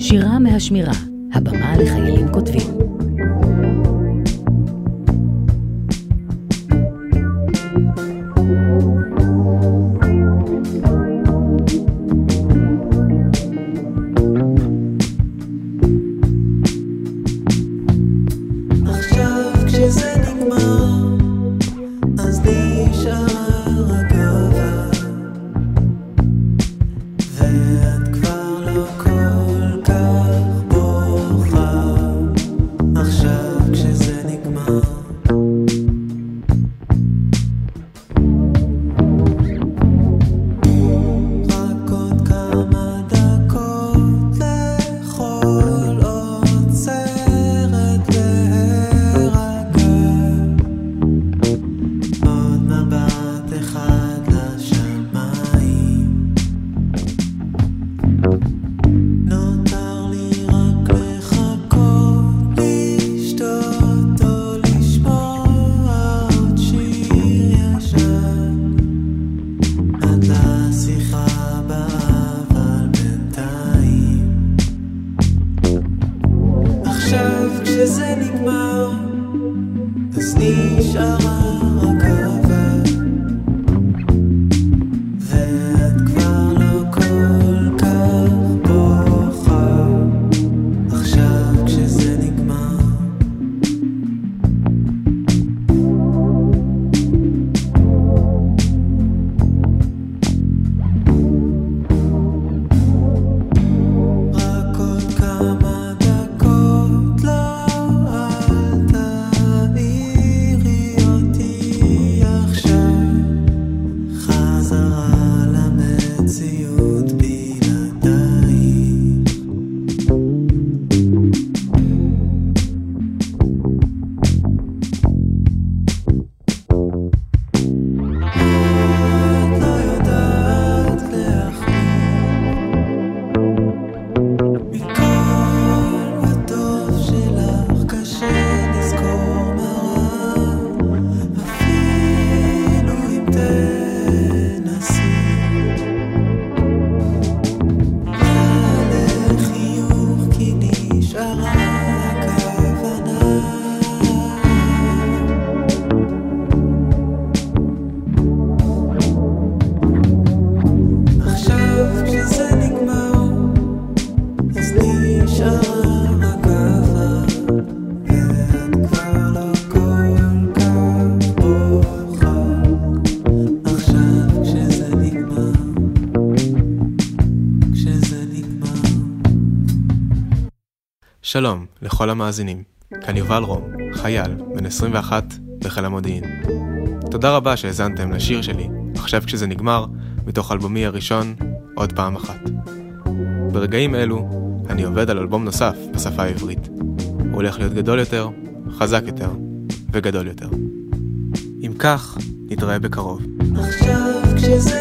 שירה מהשמירה, הבמה לחיילים כותבים. show. שלום לכל המאזינים, כאן יובל רום, חייל, בן 21 בחיל המודיעין. תודה רבה שהאזנתם לשיר שלי, עכשיו כשזה נגמר, מתוך אלבומי הראשון, עוד פעם אחת. ברגעים אלו, אני עובד על אלבום נוסף בשפה העברית. הוא הולך להיות גדול יותר, חזק יותר וגדול יותר. אם כך, נתראה בקרוב. עכשיו כשזה